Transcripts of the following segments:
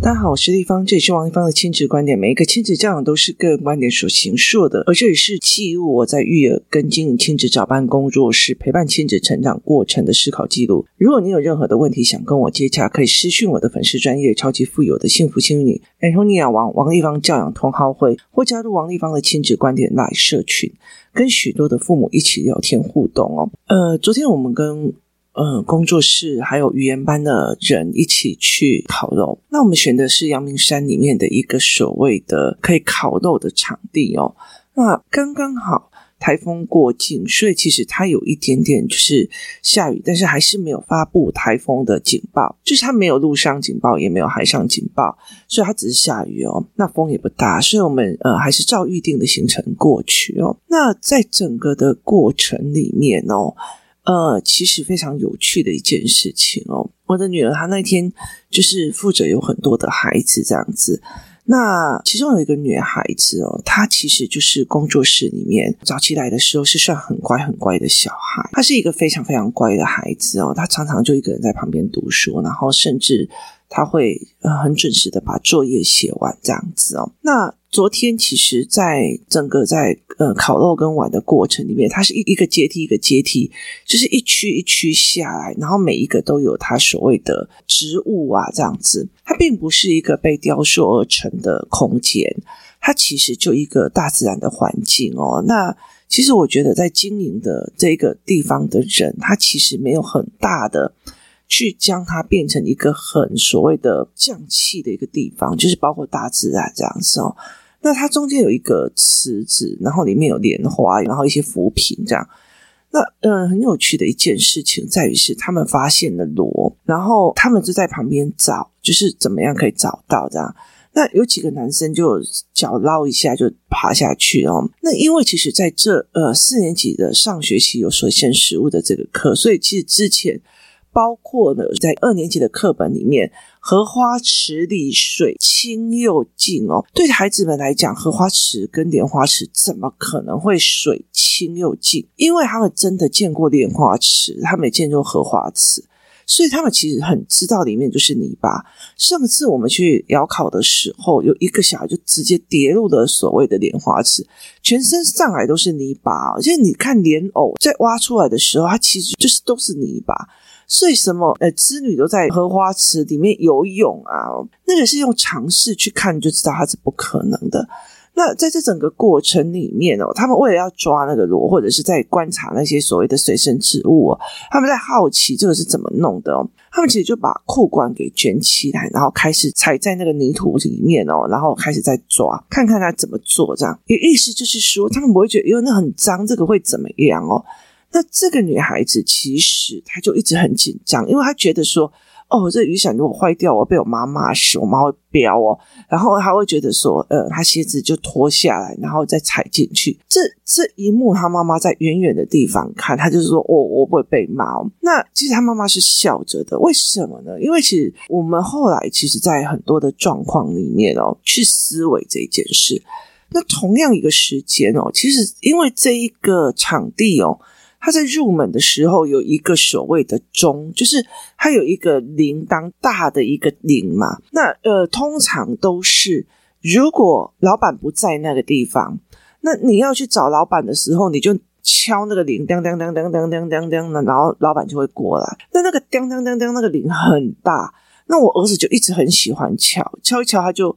大家好，我是丽芳，这里是王丽芳的亲子观点。每一个亲子教养都是个人观点所形塑的，而这里是记录我在育儿跟经营亲子早班工作室陪伴亲子成长过程的思考记录。如果你有任何的问题想跟我接洽，可以私讯我的粉丝专业超级富有的幸福心女 Antonia 王王丽芳教养同好会，或加入王丽芳的亲子观点来社群，跟许多的父母一起聊天互动哦。呃，昨天我们跟嗯，工作室还有语言班的人一起去烤肉。那我们选的是阳明山里面的一个所谓的可以烤肉的场地哦。那刚刚好台风过境，所以其实它有一点点就是下雨，但是还是没有发布台风的警报，就是它没有陆上警报，也没有海上警报，所以它只是下雨哦。那风也不大，所以我们呃还是照预定的行程过去哦。那在整个的过程里面哦。呃，其实非常有趣的一件事情哦。我的女儿她那天就是负责有很多的孩子这样子。那其中有一个女孩子哦，她其实就是工作室里面早期来的时候是算很乖很乖的小孩。她是一个非常非常乖的孩子哦。她常常就一个人在旁边读书，然后甚至他会呃很准时的把作业写完这样子哦。那昨天其实，在整个在呃烤肉跟玩的过程里面，它是一一个阶梯一个阶梯，就是一区一区下来，然后每一个都有它所谓的植物啊这样子，它并不是一个被雕塑而成的空间，它其实就一个大自然的环境哦。那其实我觉得在经营的这个地方的人，他其实没有很大的。去将它变成一个很所谓的降气的一个地方，就是包括大自然这样子哦。那它中间有一个池子，然后里面有莲花，然后一些浮萍这样。那嗯、很有趣的一件事情在于是，他们发现了螺，然后他们就在旁边找，就是怎么样可以找到这样。那有几个男生就脚捞一下就爬下去哦。那因为其实在这呃四年级的上学期有水生食物的这个课，所以其实之前。包括呢，在二年级的课本里面，荷花池里水清又净哦。对孩子们来讲，荷花池跟莲花池怎么可能会水清又净？因为他们真的见过莲花池，他们也见过荷花池，所以他们其实很知道里面就是泥巴。上次我们去窑考的时候，有一个小孩就直接跌入了所谓的莲花池，全身上来都是泥巴。而且你看莲藕在挖出来的时候，它其实就是都是泥巴。所以什么？呃，织女都在荷花池里面游泳啊？那个是用常识去看就知道它是不可能的。那在这整个过程里面哦，他们为了要抓那个螺，或者是在观察那些所谓的水生植物哦，他们在好奇这个是怎么弄的哦。他们其实就把裤管给卷起来，然后开始踩在那个泥土里面哦，然后开始在抓，看看他怎么做这样。也意思就是说，他们不会觉得因为，那很脏，这个会怎么样哦？那这个女孩子其实她就一直很紧张，因为她觉得说，哦，这雨伞如果坏掉，我被我妈骂死，我妈会飙哦。然后她会觉得说，呃，她鞋子就脱下来，然后再踩进去。这这一幕，她妈妈在远远的地方看，她就是说，哦，我不会被骂哦。那其实她妈妈是笑着的，为什么呢？因为其实我们后来其实，在很多的状况里面哦，去思维这件事。那同样一个时间哦，其实因为这一个场地哦。他在入门的时候有一个所谓的钟，就是他有一个铃铛，大的一个铃嘛。那呃，通常都是如果老板不在那个地方，那你要去找老板的时候，你就敲那个铃，当当当当当当当当，然后老板就会过来。那那个当当当当那个铃很大，那我儿子就一直很喜欢敲，敲一敲他就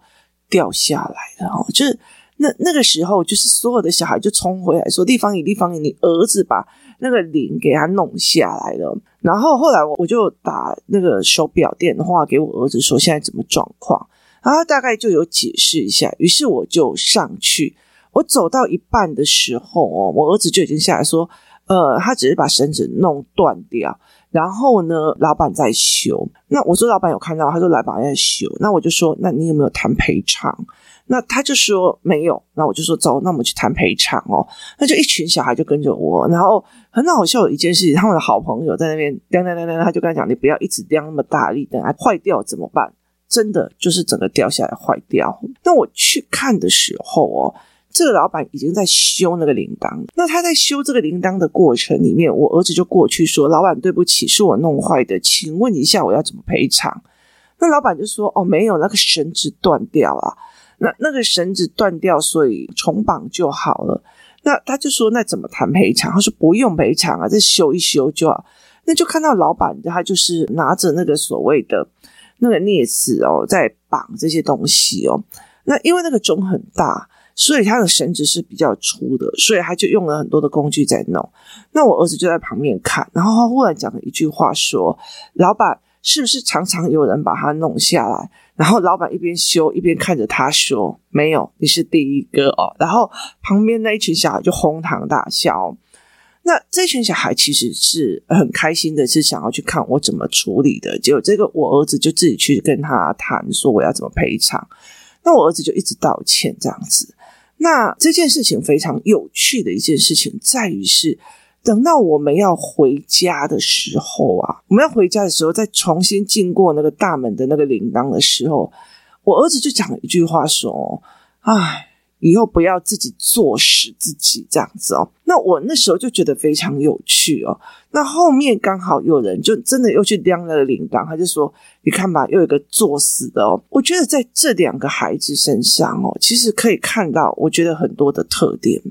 掉下来了哦，就是。那那个时候，就是所有的小孩就冲回来说：“丽芳姨，丽芳姨，你儿子把那个铃给他弄下来了。”然后后来我我就打那个手表电话给我儿子说：“现在怎么状况？”然后他大概就有解释一下。于是我就上去，我走到一半的时候哦，我儿子就已经下来说：“呃，他只是把绳子弄断掉。”然后呢，老板在修。那我说老板有看到，他说老板在修。那我就说，那你有没有谈赔偿？那他就说没有。那我就说走，那我们去谈赔偿哦。那就一群小孩就跟着我，然后很好笑的一件事情，他们的好朋友在那边叮叮叮叮，他就跟他讲，你不要一直叮那么大力，等它坏掉怎么办？真的就是整个掉下来坏掉。那我去看的时候哦。这个老板已经在修那个铃铛，那他在修这个铃铛的过程里面，我儿子就过去说：“老板，对不起，是我弄坏的，请问一下我要怎么赔偿？”那老板就说：“哦，没有，那个绳子断掉了。那那个绳子断掉，所以重绑就好了。”那他就说：“那怎么谈赔偿？”他说：“不用赔偿啊，这修一修就好。”那就看到老板他就是拿着那个所谓的那个镊子哦，在绑这些东西哦。那因为那个钟很大，所以他的绳子是比较粗的，所以他就用了很多的工具在弄。那我儿子就在旁边看，然后他忽然讲了一句话说：“老板。”是不是常常有人把它弄下来？然后老板一边修一边看着他说：“没有，你是第一个哦。”然后旁边那一群小孩就哄堂大笑。那这群小孩其实是很开心的，是想要去看我怎么处理的。结果这个我儿子就自己去跟他谈说我要怎么赔偿。那我儿子就一直道歉这样子。那这件事情非常有趣的一件事情在于是。等到我们要回家的时候啊，我们要回家的时候，再重新经过那个大门的那个铃铛的时候，我儿子就讲了一句话说：“哎，以后不要自己作死自己这样子哦。”那我那时候就觉得非常有趣哦。那后面刚好有人就真的又去亮那个铃铛，他就说：“你看吧，又有一个作死的哦。”我觉得在这两个孩子身上哦，其实可以看到，我觉得很多的特点。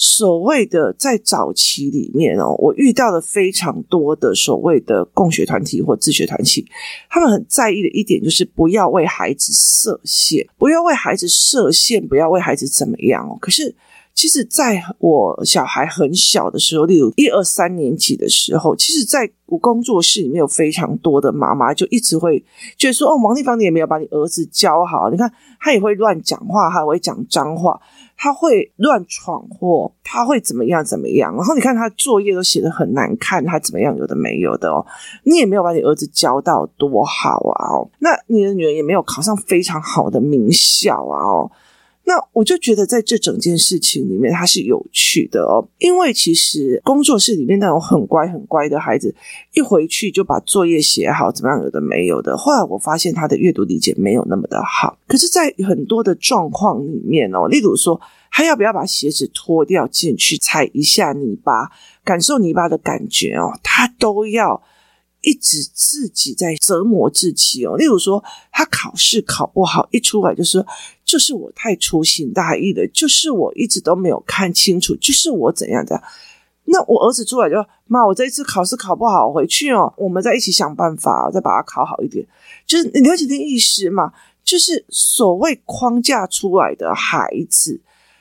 所谓的在早期里面哦，我遇到了非常多的所谓的共学团体或自学团体，他们很在意的一点就是不要为孩子设限，不要为孩子设限，不要为孩子怎么样哦。可是，其实在我小孩很小的时候，例如一二三年级的时候，其实在我工作室里面有非常多的妈妈就一直会觉得说：“哦，王立芳，你也没有把你儿子教好，你看他也会乱讲话，他也会讲脏话。”他会乱闯祸，他会怎么样怎么样？然后你看他作业都写得很难看，他怎么样有的没有的哦。你也没有把你儿子教到多好啊哦，那你的女儿也没有考上非常好的名校啊哦。那我就觉得在这整件事情里面，它是有趣的哦，因为其实工作室里面那种很乖很乖的孩子，一回去就把作业写好，怎么样有的没有的。后来我发现他的阅读理解没有那么的好，可是，在很多的状况里面哦，例如说，他要不要把鞋子脱掉进去踩一下泥巴，感受泥巴的感觉哦，他都要。一直自己在折磨自己哦，例如说他考试考不好，一出来就说就是我太粗心大意了，就是我一直都没有看清楚，就是我怎样的。那我儿子出来就说妈，我这一次考试考不好，回去哦，我们再一起想办法，再把它考好一点。就是你了解这意思吗？就是所谓框架出来的孩子，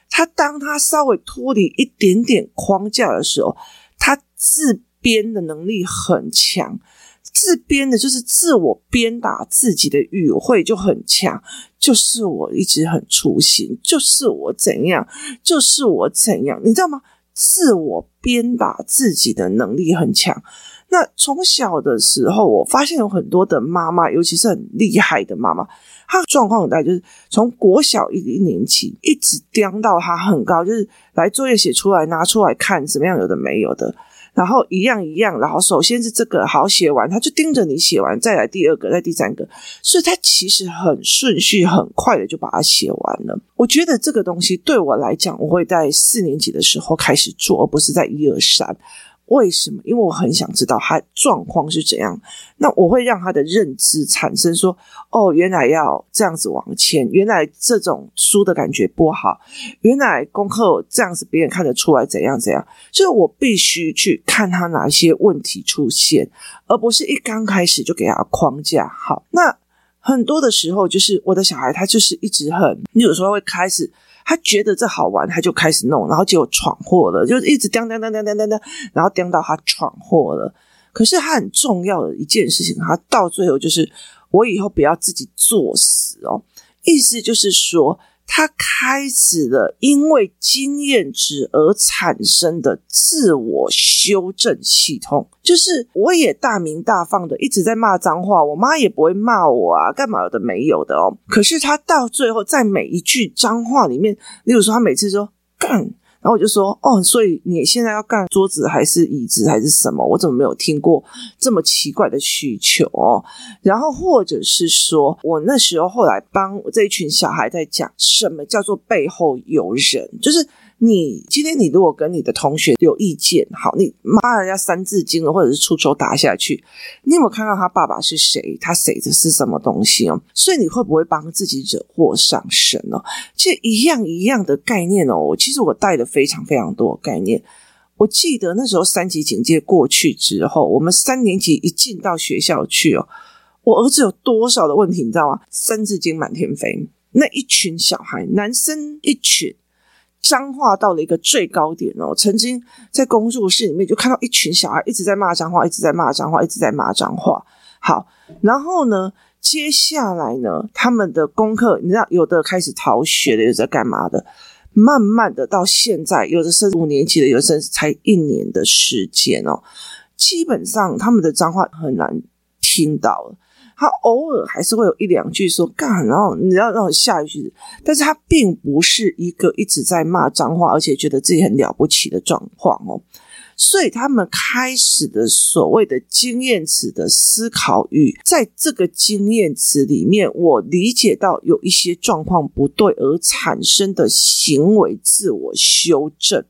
他当他稍微脱离一点点框架的时候，他自。编的能力很强，自编的就是自我鞭打自己的语汇就很强，就是我一直很粗心，就是我怎样，就是我怎样，你知道吗？自我鞭打自己的能力很强。那从小的时候，我发现有很多的妈妈，尤其是很厉害的妈妈，她状况很大，就是从国小一一年级一直颠到她很高，就是来作业写出来拿出来看，怎么样，有的没有的。然后一样一样，然后首先是这个好写完，他就盯着你写完，再来第二个，再第三个，所以他其实很顺序，很快的就把它写完了。我觉得这个东西对我来讲，我会在四年级的时候开始做，而不是在一二三。为什么？因为我很想知道他状况是怎样。那我会让他的认知产生说：哦，原来要这样子往前，原来这种输的感觉不好，原来功课这样子别人看得出来怎样怎样。就是我必须去看他哪些问题出现，而不是一刚开始就给他框架好。那很多的时候，就是我的小孩他就是一直很，你有时候会开始。他觉得这好玩，他就开始弄，然后结果闯祸了，就一直叮叮叮叮叮叮叮，然后叮到他闯祸了。可是他很重要的一件事情，他到最后就是我以后不要自己作死哦，意思就是说。他开始了因为经验值而产生的自我修正系统，就是我也大鸣大放的一直在骂脏话，我妈也不会骂我啊，干嘛的没有的哦。可是他到最后在每一句脏话里面，例如说他每次说干。然后我就说，哦，所以你现在要干桌子还是椅子还是什么？我怎么没有听过这么奇怪的需求哦？然后或者是说我那时候后来帮这一群小孩在讲什么叫做背后有人，就是你今天你如果跟你的同学有意见，好，你骂人家三字经了，或者是出手打下去，你有没有看到他爸爸是谁？他写的是什么东西哦？所以你会不会帮自己惹祸上身哦？这一样一样的概念哦，其实我带了非常非常多概念。我记得那时候三级警戒过去之后，我们三年级一进到学校去哦，我儿子有多少的问题，你知道吗？三字经满天飞，那一群小孩，男生一群。脏话到了一个最高点哦！曾经在工作室里面就看到一群小孩一直在骂脏话，一直在骂脏话，一直在骂脏话。好，然后呢，接下来呢，他们的功课，你知道，有的开始逃学的，有的在干嘛的？慢慢的到现在，有的是五年级的，有的是才一年的时间哦。基本上他们的脏话很难听到了。他偶尔还是会有一两句说干，然后你要让我下一句，但是他并不是一个一直在骂脏话，而且觉得自己很了不起的状况哦。所以他们开始的所谓的经验词的思考与在这个经验词里面，我理解到有一些状况不对而产生的行为自我修正，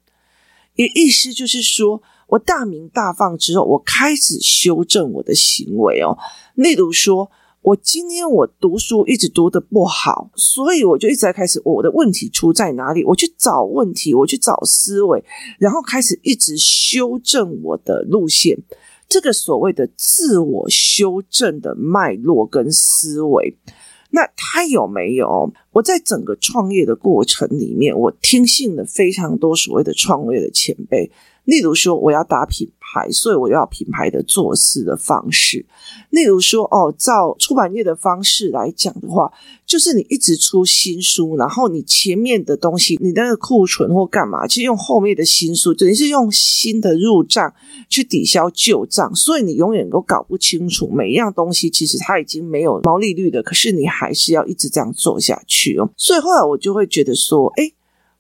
也意思就是说。我大名大放之后，我开始修正我的行为哦。例如说，我今天我读书一直读得不好，所以我就一直在开始，我的问题出在哪里？我去找问题，我去找思维，然后开始一直修正我的路线。这个所谓的自我修正的脉络跟思维，那他有没有？我在整个创业的过程里面，我听信了非常多所谓的创业的前辈。例如说，我要打品牌，所以我要品牌的做事的方式。例如说，哦，照出版业的方式来讲的话，就是你一直出新书，然后你前面的东西，你那个库存或干嘛，其实用后面的新书，等于是用新的入账去抵消旧账，所以你永远都搞不清楚每一样东西其实它已经没有毛利率的，可是你还是要一直这样做下去哦。所以后来我就会觉得说，诶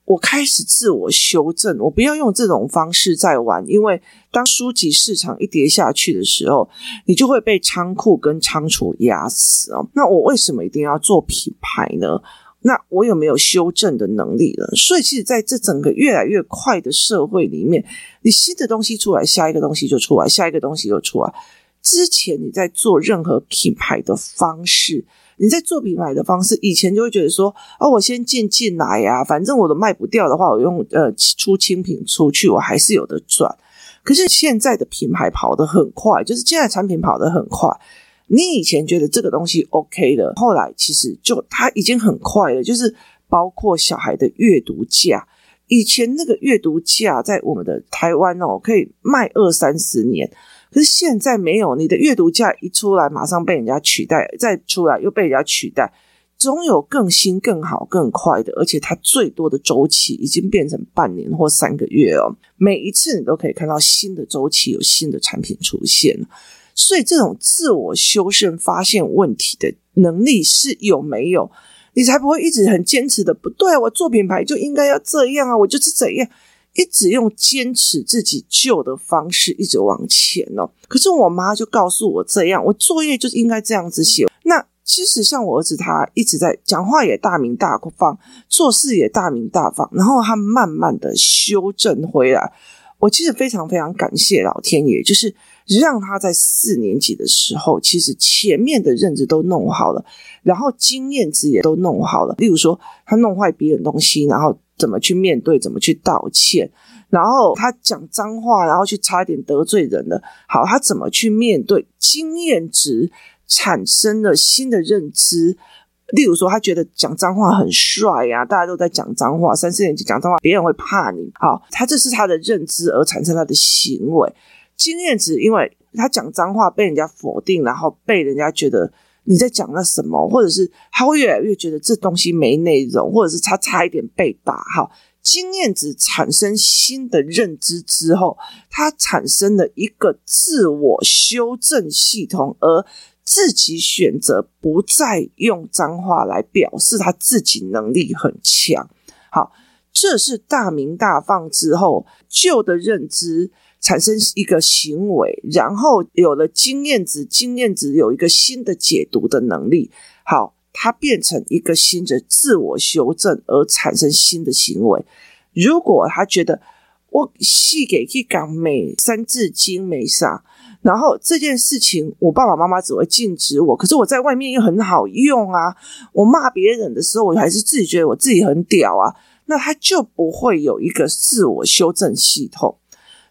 我开始自我修正，我不要用这种方式在玩，因为当书籍市场一跌下去的时候，你就会被仓库跟仓储压死哦。那我为什么一定要做品牌呢？那我有没有修正的能力呢？所以，其实在这整个越来越快的社会里面，你新的东西出来，下一个东西就出来，下一个东西就出来。之前你在做任何品牌的方式。你在做品牌的方式，以前就会觉得说，哦，我先进进来呀，反正我都卖不掉的话，我用呃出清品出去，我还是有的赚。可是现在的品牌跑得很快，就是现在产品跑得很快。你以前觉得这个东西 OK 的，后来其实就它已经很快了，就是包括小孩的阅读架，以前那个阅读架在我们的台湾哦，可以卖二三十年。可是现在没有，你的阅读架一出来，马上被人家取代，再出来又被人家取代，总有更新、更好、更快的，而且它最多的周期已经变成半年或三个月哦。每一次你都可以看到新的周期，有新的产品出现，所以这种自我修正、发现问题的能力是有没有？你才不会一直很坚持的，不对，我做品牌就应该要这样啊，我就是怎样。一直用坚持自己旧的方式一直往前哦，可是我妈就告诉我这样，我作业就是应该这样子写。那其实像我儿子，他一直在讲话也大鸣大放，做事也大鸣大放，然后他慢慢的修正回来。我其实非常非常感谢老天爷，就是让他在四年级的时候，其实前面的认知都弄好了，然后经验值也都弄好了。例如说，他弄坏别人东西，然后。怎么去面对？怎么去道歉？然后他讲脏话，然后去差点得罪人了。好，他怎么去面对？经验值产生了新的认知。例如说，他觉得讲脏话很帅呀，大家都在讲脏话，三四年级讲脏话，别人会怕你。好，他这是他的认知而产生他的行为。经验值，因为他讲脏话被人家否定，然后被人家觉得。你在讲那什么，或者是他会越来越觉得这东西没内容，或者是他差一点被打。哈，经验值产生新的认知之后，他产生了一个自我修正系统，而自己选择不再用脏话来表示他自己能力很强。好，这是大鸣大放之后旧的认知。产生一个行为，然后有了经验值，经验值有一个新的解读的能力。好，它变成一个新的自我修正，而产生新的行为。如果他觉得我细给去讲美三字经没啥，然后这件事情我爸爸妈妈只会禁止我，可是我在外面又很好用啊，我骂别人的时候，我还是自己觉得我自己很屌啊，那他就不会有一个自我修正系统。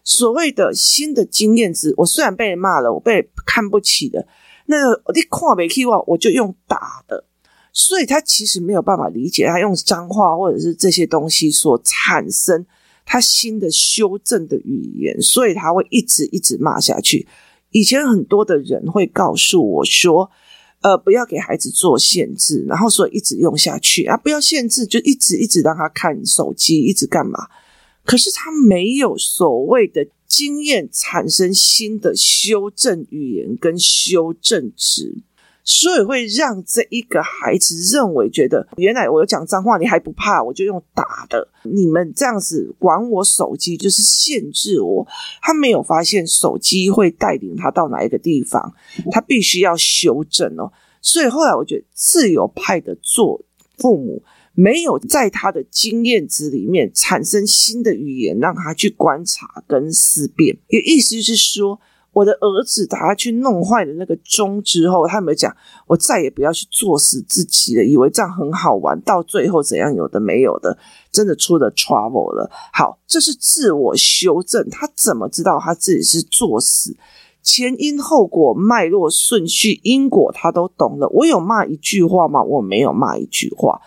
所谓的新的经验值，我虽然被人骂了，我被看不起的，那个你看不起我，我就用打的，所以他其实没有办法理解，他用脏话或者是这些东西所产生他新的修正的语言，所以他会一直一直骂下去。以前很多的人会告诉我说，呃，不要给孩子做限制，然后所以一直用下去啊，不要限制，就一直一直让他看手机，一直干嘛？可是他没有所谓的经验，产生新的修正语言跟修正值，所以会让这一个孩子认为，觉得原来我有讲脏话，你还不怕？我就用打的。你们这样子玩我手机，就是限制我。他没有发现手机会带领他到哪一个地方，他必须要修正哦。所以后来我觉得自由派的做父母。没有在他的经验值里面产生新的语言，让他去观察跟思辨。也意思是说，我的儿子他去弄坏了那个钟之后，他有没有讲，我再也不要去作死自己了，以为这样很好玩，到最后怎样有的没有的，真的出了 trouble 了。好，这是自我修正。他怎么知道他自己是作死？前因后果、脉络顺序、因果，他都懂了。我有骂一句话吗？我没有骂一句话。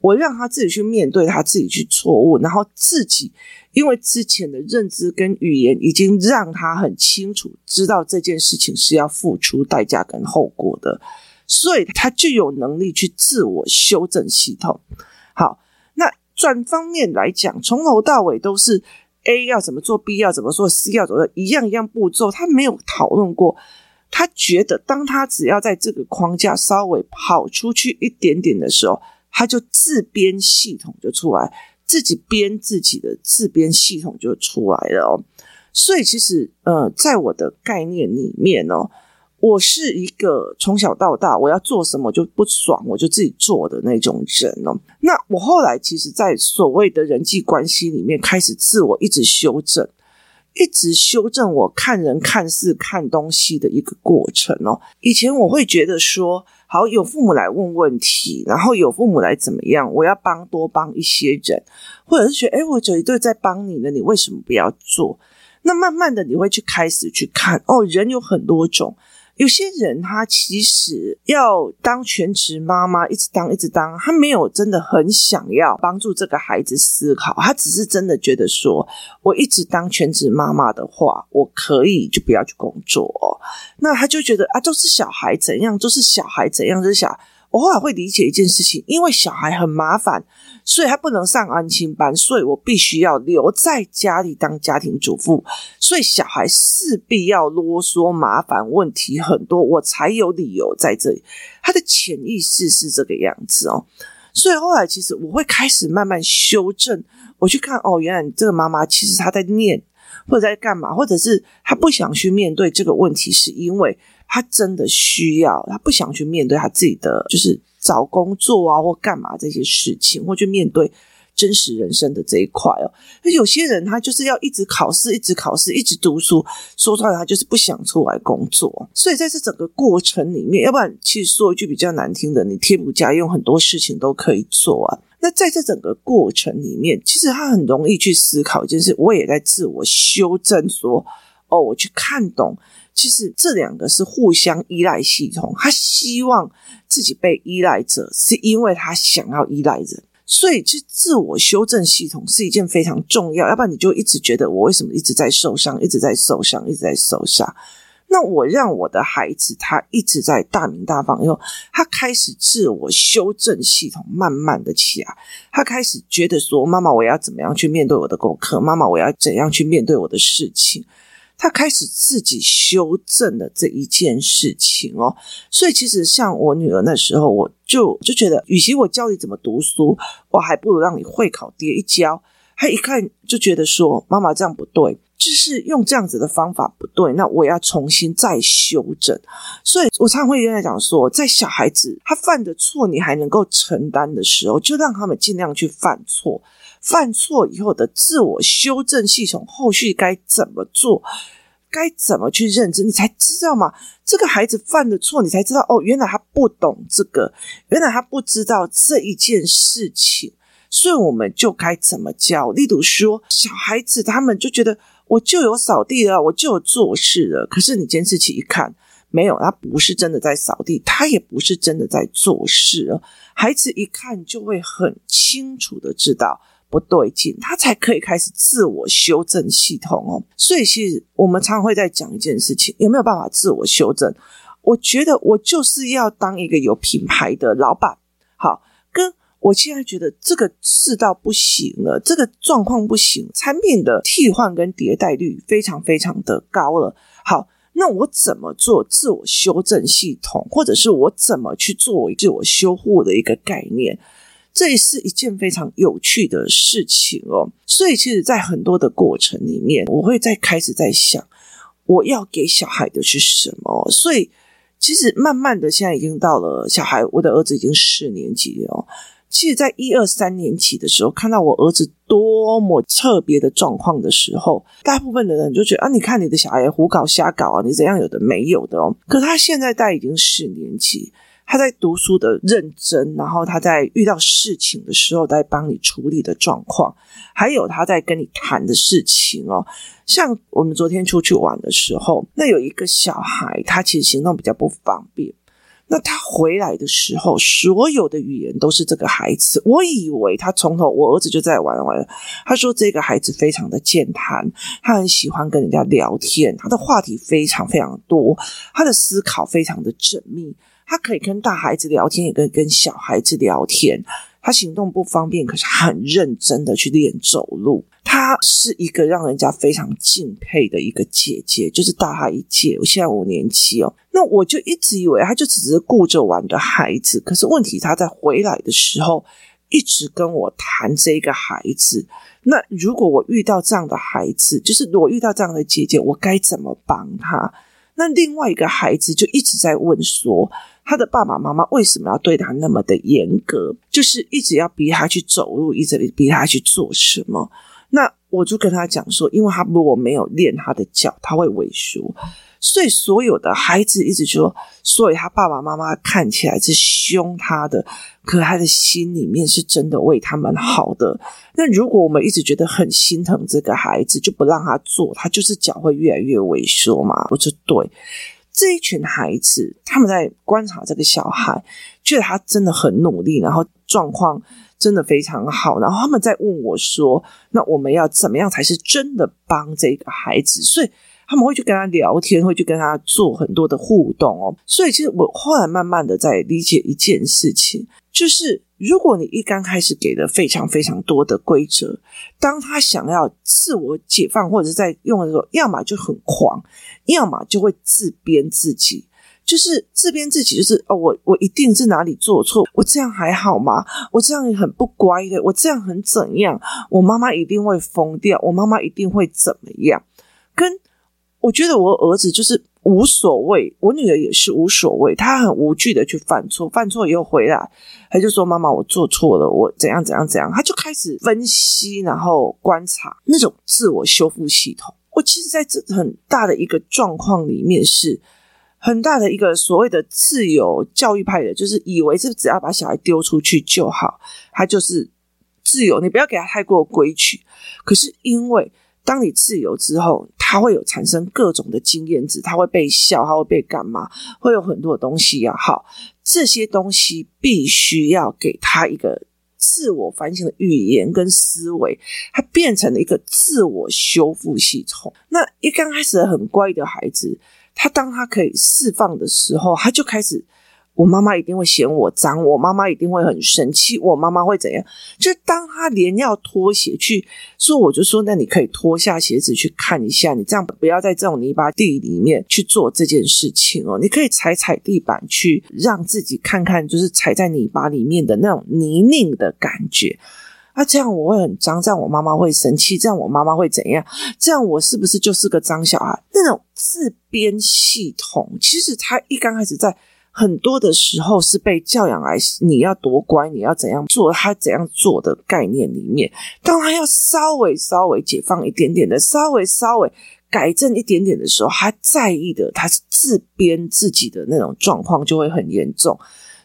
我让他自己去面对他自己去错误，然后自己因为之前的认知跟语言已经让他很清楚知道这件事情是要付出代价跟后果的，所以他就有能力去自我修正系统。好，那转方面来讲，从头到尾都是 A 要怎么做，B 要怎么做，C 要怎么做，一样一样步骤，他没有讨论过。他觉得，当他只要在这个框架稍微跑出去一点点的时候，他就自编系统就出来，自己编自己的自编系统就出来了哦。所以其实，呃，在我的概念里面哦，我是一个从小到大我要做什么就不爽我就自己做的那种人哦。那我后来其实，在所谓的人际关系里面，开始自我一直修正，一直修正我看人看事看东西的一个过程哦。以前我会觉得说。好，有父母来问问题，然后有父母来怎么样？我要帮多帮一些人，或者是觉得，诶，我绝对在帮你呢，你为什么不要做？那慢慢的，你会去开始去看，哦，人有很多种。有些人他其实要当全职妈妈，一直当一直当，他没有真的很想要帮助这个孩子思考，他只是真的觉得说，我一直当全职妈妈的话，我可以就不要去工作。那他就觉得啊，都是小孩怎样，都是小孩怎样，就是小。我后来会理解一件事情，因为小孩很麻烦，所以他不能上安亲班，所以我必须要留在家里当家庭主妇，所以小孩势必要啰嗦、麻烦、问题很多，我才有理由在这里。他的潜意识是这个样子哦，所以后来其实我会开始慢慢修正，我去看哦，原来这个妈妈其实她在念或者在干嘛，或者是她不想去面对这个问题，是因为。他真的需要，他不想去面对他自己的，就是找工作啊或干嘛这些事情，或去面对真实人生的这一块哦。那有些人他就是要一直考试，一直考试，一直读书，说出来他就是不想出来工作。所以在这整个过程里面，要不然其实说一句比较难听的，你贴补家用很多事情都可以做啊。那在这整个过程里面，其实他很容易去思考一件事，我也在自我修正说，哦，我去看懂。其实这两个是互相依赖系统，他希望自己被依赖着，是因为他想要依赖人，所以其实自我修正系统是一件非常重要。要不然你就一直觉得我为什么一直在受伤，一直在受伤，一直在受伤。那我让我的孩子他一直在大名大放以后，他开始自我修正系统慢慢的起来，他开始觉得说：妈妈，我要怎么样去面对我的功课？妈妈，我要怎样去面对我的事情？他开始自己修正了这一件事情哦，所以其实像我女儿那时候，我就就觉得，与其我教你怎么读书，我还不如让你会考跌一跤。他一看就觉得说，妈妈这样不对，就是用这样子的方法不对，那我要重新再修正。所以我常常会跟他讲说，在小孩子他犯的错你还能够承担的时候，就让他们尽量去犯错。犯错以后的自我修正系统，后续该怎么做？该怎么去认知？你才知道嘛。这个孩子犯的错，你才知道哦，原来他不懂这个，原来他不知道这一件事情。所以我们就该怎么教？例如说，小孩子他们就觉得我就有扫地了，我就有做事了。可是你监视器一看，没有，他不是真的在扫地，他也不是真的在做事。孩子一看就会很清楚的知道不对劲，他才可以开始自我修正系统哦。所以其实我们常常会在讲一件事情，有没有办法自我修正？我觉得我就是要当一个有品牌的老板，好跟。我现在觉得这个世道不行了，这个状况不行，产品的替换跟迭代率非常非常的高了。好，那我怎么做自我修正系统，或者是我怎么去做自我修护的一个概念？这是一件非常有趣的事情哦。所以，其实，在很多的过程里面，我会再开始在想，我要给小孩的是什么？所以，其实慢慢的，现在已经到了小孩，我的儿子已经四年级了。其实，在一二三年级的时候，看到我儿子多么特别的状况的时候，大部分的人就觉得啊，你看你的小孩胡搞瞎搞啊，你怎样有的没有的哦。可他现在大概已经四年级，他在读书的认真，然后他在遇到事情的时候在帮你处理的状况，还有他在跟你谈的事情哦。像我们昨天出去玩的时候，那有一个小孩，他其实行动比较不方便。那他回来的时候，所有的语言都是这个孩子。我以为他从头，我儿子就在玩玩。他说这个孩子非常的健谈，他很喜欢跟人家聊天，他的话题非常非常多，他的思考非常的缜密，他可以跟大孩子聊天，也可以跟小孩子聊天。他行动不方便，可是很认真的去练走路。她是一个让人家非常敬佩的一个姐姐，就是大她一届。我现在五年级哦，那我就一直以为她就只是顾着玩的孩子。可是问题，她在回来的时候一直跟我谈这个孩子。那如果我遇到这样的孩子，就是我遇到这样的姐姐，我该怎么帮她？那另外一个孩子就一直在问说，他的爸爸妈妈为什么要对他那么的严格？就是一直要逼他去走路，一直逼他去做什么？那我就跟他讲说，因为他如果没有练他的脚，他会萎缩。所以所有的孩子一直说，所以他爸爸妈妈看起来是凶他的，可他的心里面是真的为他们好的。那如果我们一直觉得很心疼这个孩子，就不让他做，他就是脚会越来越萎缩嘛？我就对这一群孩子，他们在观察这个小孩，觉得他真的很努力，然后状况。真的非常好，然后他们在问我说：“那我们要怎么样才是真的帮这个孩子？”所以他们会去跟他聊天，会去跟他做很多的互动哦。所以其实我后来慢慢的在理解一件事情，就是如果你一刚开始给了非常非常多的规则，当他想要自我解放或者是在用的时候，要么就很狂，要么就会自编自己。就是自编自己，就是哦，我我一定是哪里做错，我这样还好吗？我这样很不乖的，我这样很怎样？我妈妈一定会疯掉，我妈妈一定会怎么样？我觉得我儿子就是无所谓，我女儿也是无所谓，她很无惧的去犯错，犯错以后回来，她就说妈妈，我做错了，我怎样怎样怎样，她就开始分析，然后观察那种自我修复系统。我其实在这很大的一个状况里面是。很大的一个所谓的自由教育派的，就是以为是只要把小孩丢出去就好，他就是自由，你不要给他太过规矩。可是因为当你自由之后，他会有产生各种的经验值，他会被笑，他会被干嘛，会有很多的东西要好，这些东西必须要给他一个自我反省的语言跟思维，他变成了一个自我修复系统。那一刚开始很乖的孩子。他当他可以释放的时候，他就开始，我妈妈一定会嫌我脏，我妈妈一定会很生气，我妈妈会怎样？就当他连要脱鞋去说，我就说，那你可以脱下鞋子去看一下，你这样不要在这种泥巴地里面去做这件事情哦。你可以踩踩地板，去让自己看看，就是踩在泥巴里面的那种泥泞的感觉。啊，这样我会很脏，这样我妈妈会生气，这样我妈妈会怎样？这样我是不是就是个脏小孩？那种自编系统，其实他一刚开始在很多的时候是被教养来，你要多乖，你要怎样做，他怎样做的概念里面，当他要稍微稍微解放一点点的，稍微稍微改正一点点的时候，他在意的他是自编自己的那种状况就会很严重。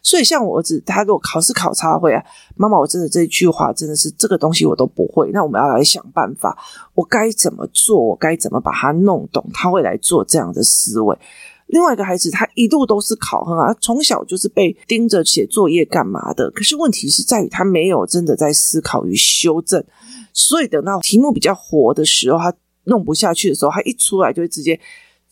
所以，像我儿子，他如果考试考差会啊，妈妈，我真的这一句话真的是这个东西我都不会。那我们要来想办法，我该怎么做？我该怎么把他弄懂？他会来做这样的思维。另外一个孩子，他一路都是考很好，从小就是被盯着写作业干嘛的。可是问题是在于他没有真的在思考与修正，所以等到题目比较活的时候，他弄不下去的时候，他一出来就会直接。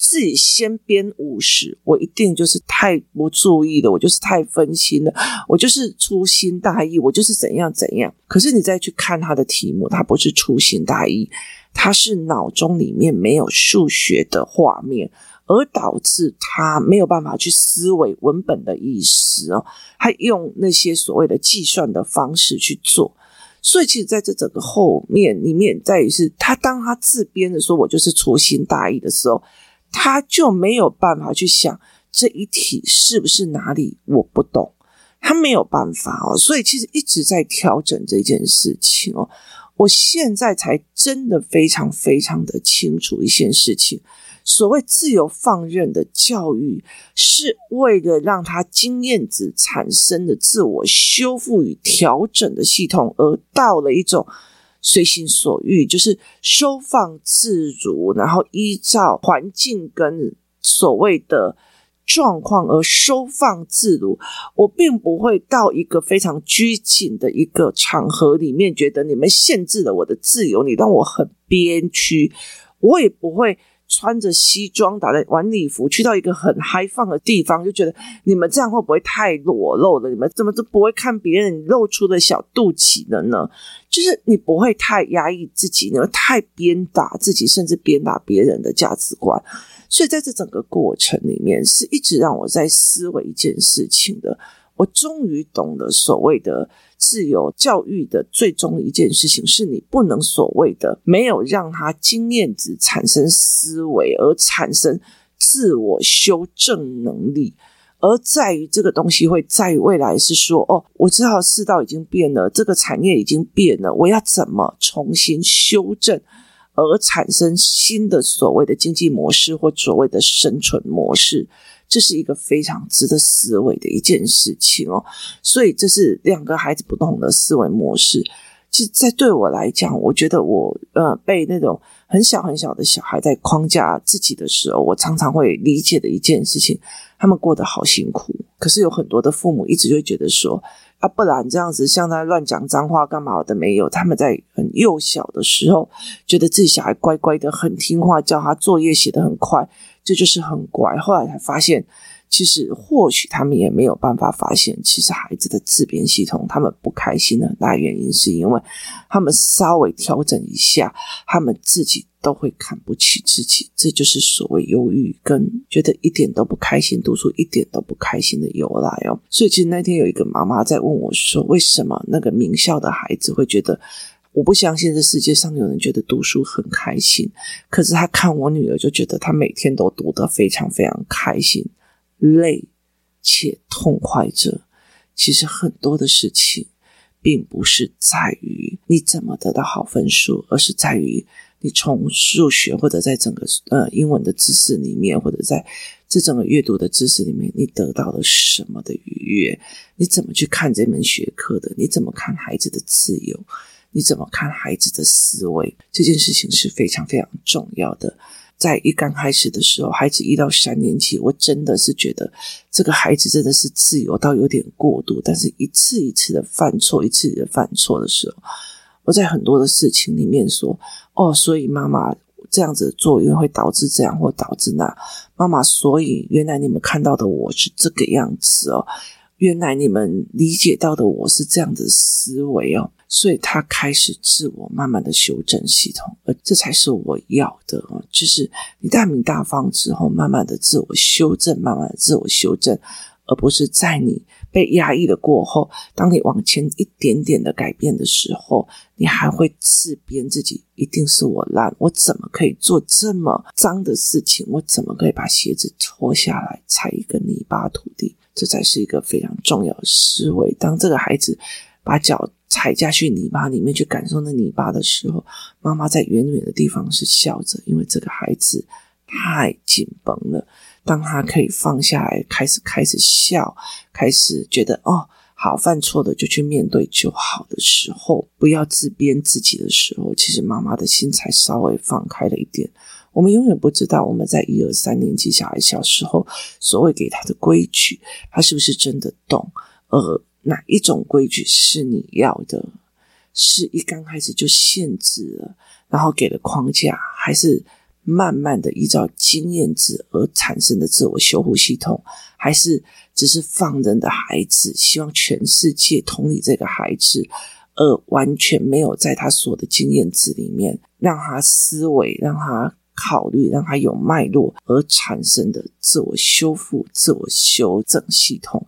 自己先编五十，我一定就是太不注意了，我就是太分心了，我就是粗心大意，我就是怎样怎样。可是你再去看他的题目，他不是粗心大意，他是脑中里面没有数学的画面，而导致他没有办法去思维文本的意思哦，他用那些所谓的计算的方式去做。所以其实在这整个后面里面，在于是他当他自编的说“我就是粗心大意”的时候。他就没有办法去想这一题是不是哪里我不懂，他没有办法哦，所以其实一直在调整这件事情哦。我现在才真的非常非常的清楚一件事情：所谓自由放任的教育，是为了让他经验值产生的自我修复与调整的系统，而到了一种。随心所欲，就是收放自如，然后依照环境跟所谓的状况而收放自如。我并不会到一个非常拘谨的一个场合里面，觉得你们限制了我的自由，你让我很憋屈。我也不会。穿着西装打在晚礼服去到一个很嗨放的地方，就觉得你们这样会不会太裸露了？你们怎么都不会看别人露出的小肚脐了呢？就是你不会太压抑自己，你会太鞭打自己，甚至鞭打别人的价值观。所以在这整个过程里面，是一直让我在思维一件事情的。我终于懂了所谓的。自由教育的最终一件事情，是你不能所谓的没有让他经验值产生思维，而产生自我修正能力，而在于这个东西会在于未来是说，哦，我知道世道已经变了，这个产业已经变了，我要怎么重新修正，而产生新的所谓的经济模式或所谓的生存模式。这是一个非常值得思维的一件事情哦，所以这是两个孩子不同的思维模式。其实，在对我来讲，我觉得我呃被那种很小很小的小孩在框架自己的时候，我常常会理解的一件事情，他们过得好辛苦。可是有很多的父母一直会觉得说啊，不然这样子像他乱讲脏话干嘛的没有？他们在很幼小的时候，觉得自己小孩乖乖的很听话，叫他作业写得很快。这就是很乖，后来才发现，其实或许他们也没有办法发现，其实孩子的自编系统，他们不开心的很大原因，是因为他们稍微调整一下，他们自己都会看不起自己，这就是所谓忧郁跟觉得一点都不开心，读书一点都不开心的由来哦。所以其实那天有一个妈妈在问我说，为什么那个名校的孩子会觉得？我不相信这世界上有人觉得读书很开心，可是他看我女儿就觉得她每天都读得非常非常开心，累且痛快着。其实很多的事情，并不是在于你怎么得到好分数，而是在于你从数学或者在整个呃英文的知识里面，或者在这整个阅读的知识里面，你得到了什么的愉悦？你怎么去看这门学科的？你怎么看孩子的自由？你怎么看孩子的思维？这件事情是非常非常重要的。在一刚开始的时候，孩子一到三年级，我真的是觉得这个孩子真的是自由到有点过度，但是一次一次的犯错，一次一次的犯错的时候，我在很多的事情里面说：“哦，所以妈妈这样子做，因为会导致这样或导致那。妈妈，所以原来你们看到的我是这个样子哦，原来你们理解到的我是这样的思维哦。”所以他开始自我慢慢的修正系统，而这才是我要的，就是你大名大放之后，慢慢的自我修正，慢慢的自我修正，而不是在你被压抑了过后，当你往前一点点的改变的时候，你还会自编自己，一定是我烂，我怎么可以做这么脏的事情？我怎么可以把鞋子脱下来踩一个泥巴土地？这才是一个非常重要的思维。当这个孩子把脚踩下去泥巴里面去感受那泥巴的时候，妈妈在远远的地方是笑着，因为这个孩子太紧绷了。当他可以放下来，开始开始笑，开始觉得哦，好，犯错的就去面对就好的时候，不要自编自己的时候，其实妈妈的心才稍微放开了一点。我们永远不知道我们在一二三年级小孩小时候所谓给他的规矩，他是不是真的懂？呃，哪一种规矩是你要的？是一刚开始就限制了，然后给了框架，还是？慢慢的依照经验值而产生的自我修复系统，还是只是放任的孩子，希望全世界同理这个孩子，而完全没有在他所有的经验值里面让他思维、让他考虑、让他有脉络而产生的自我修复、自我修正系统，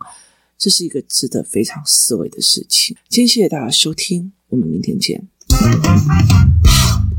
这是一个值得非常思维的事情。今天谢谢大家收听，我们明天见。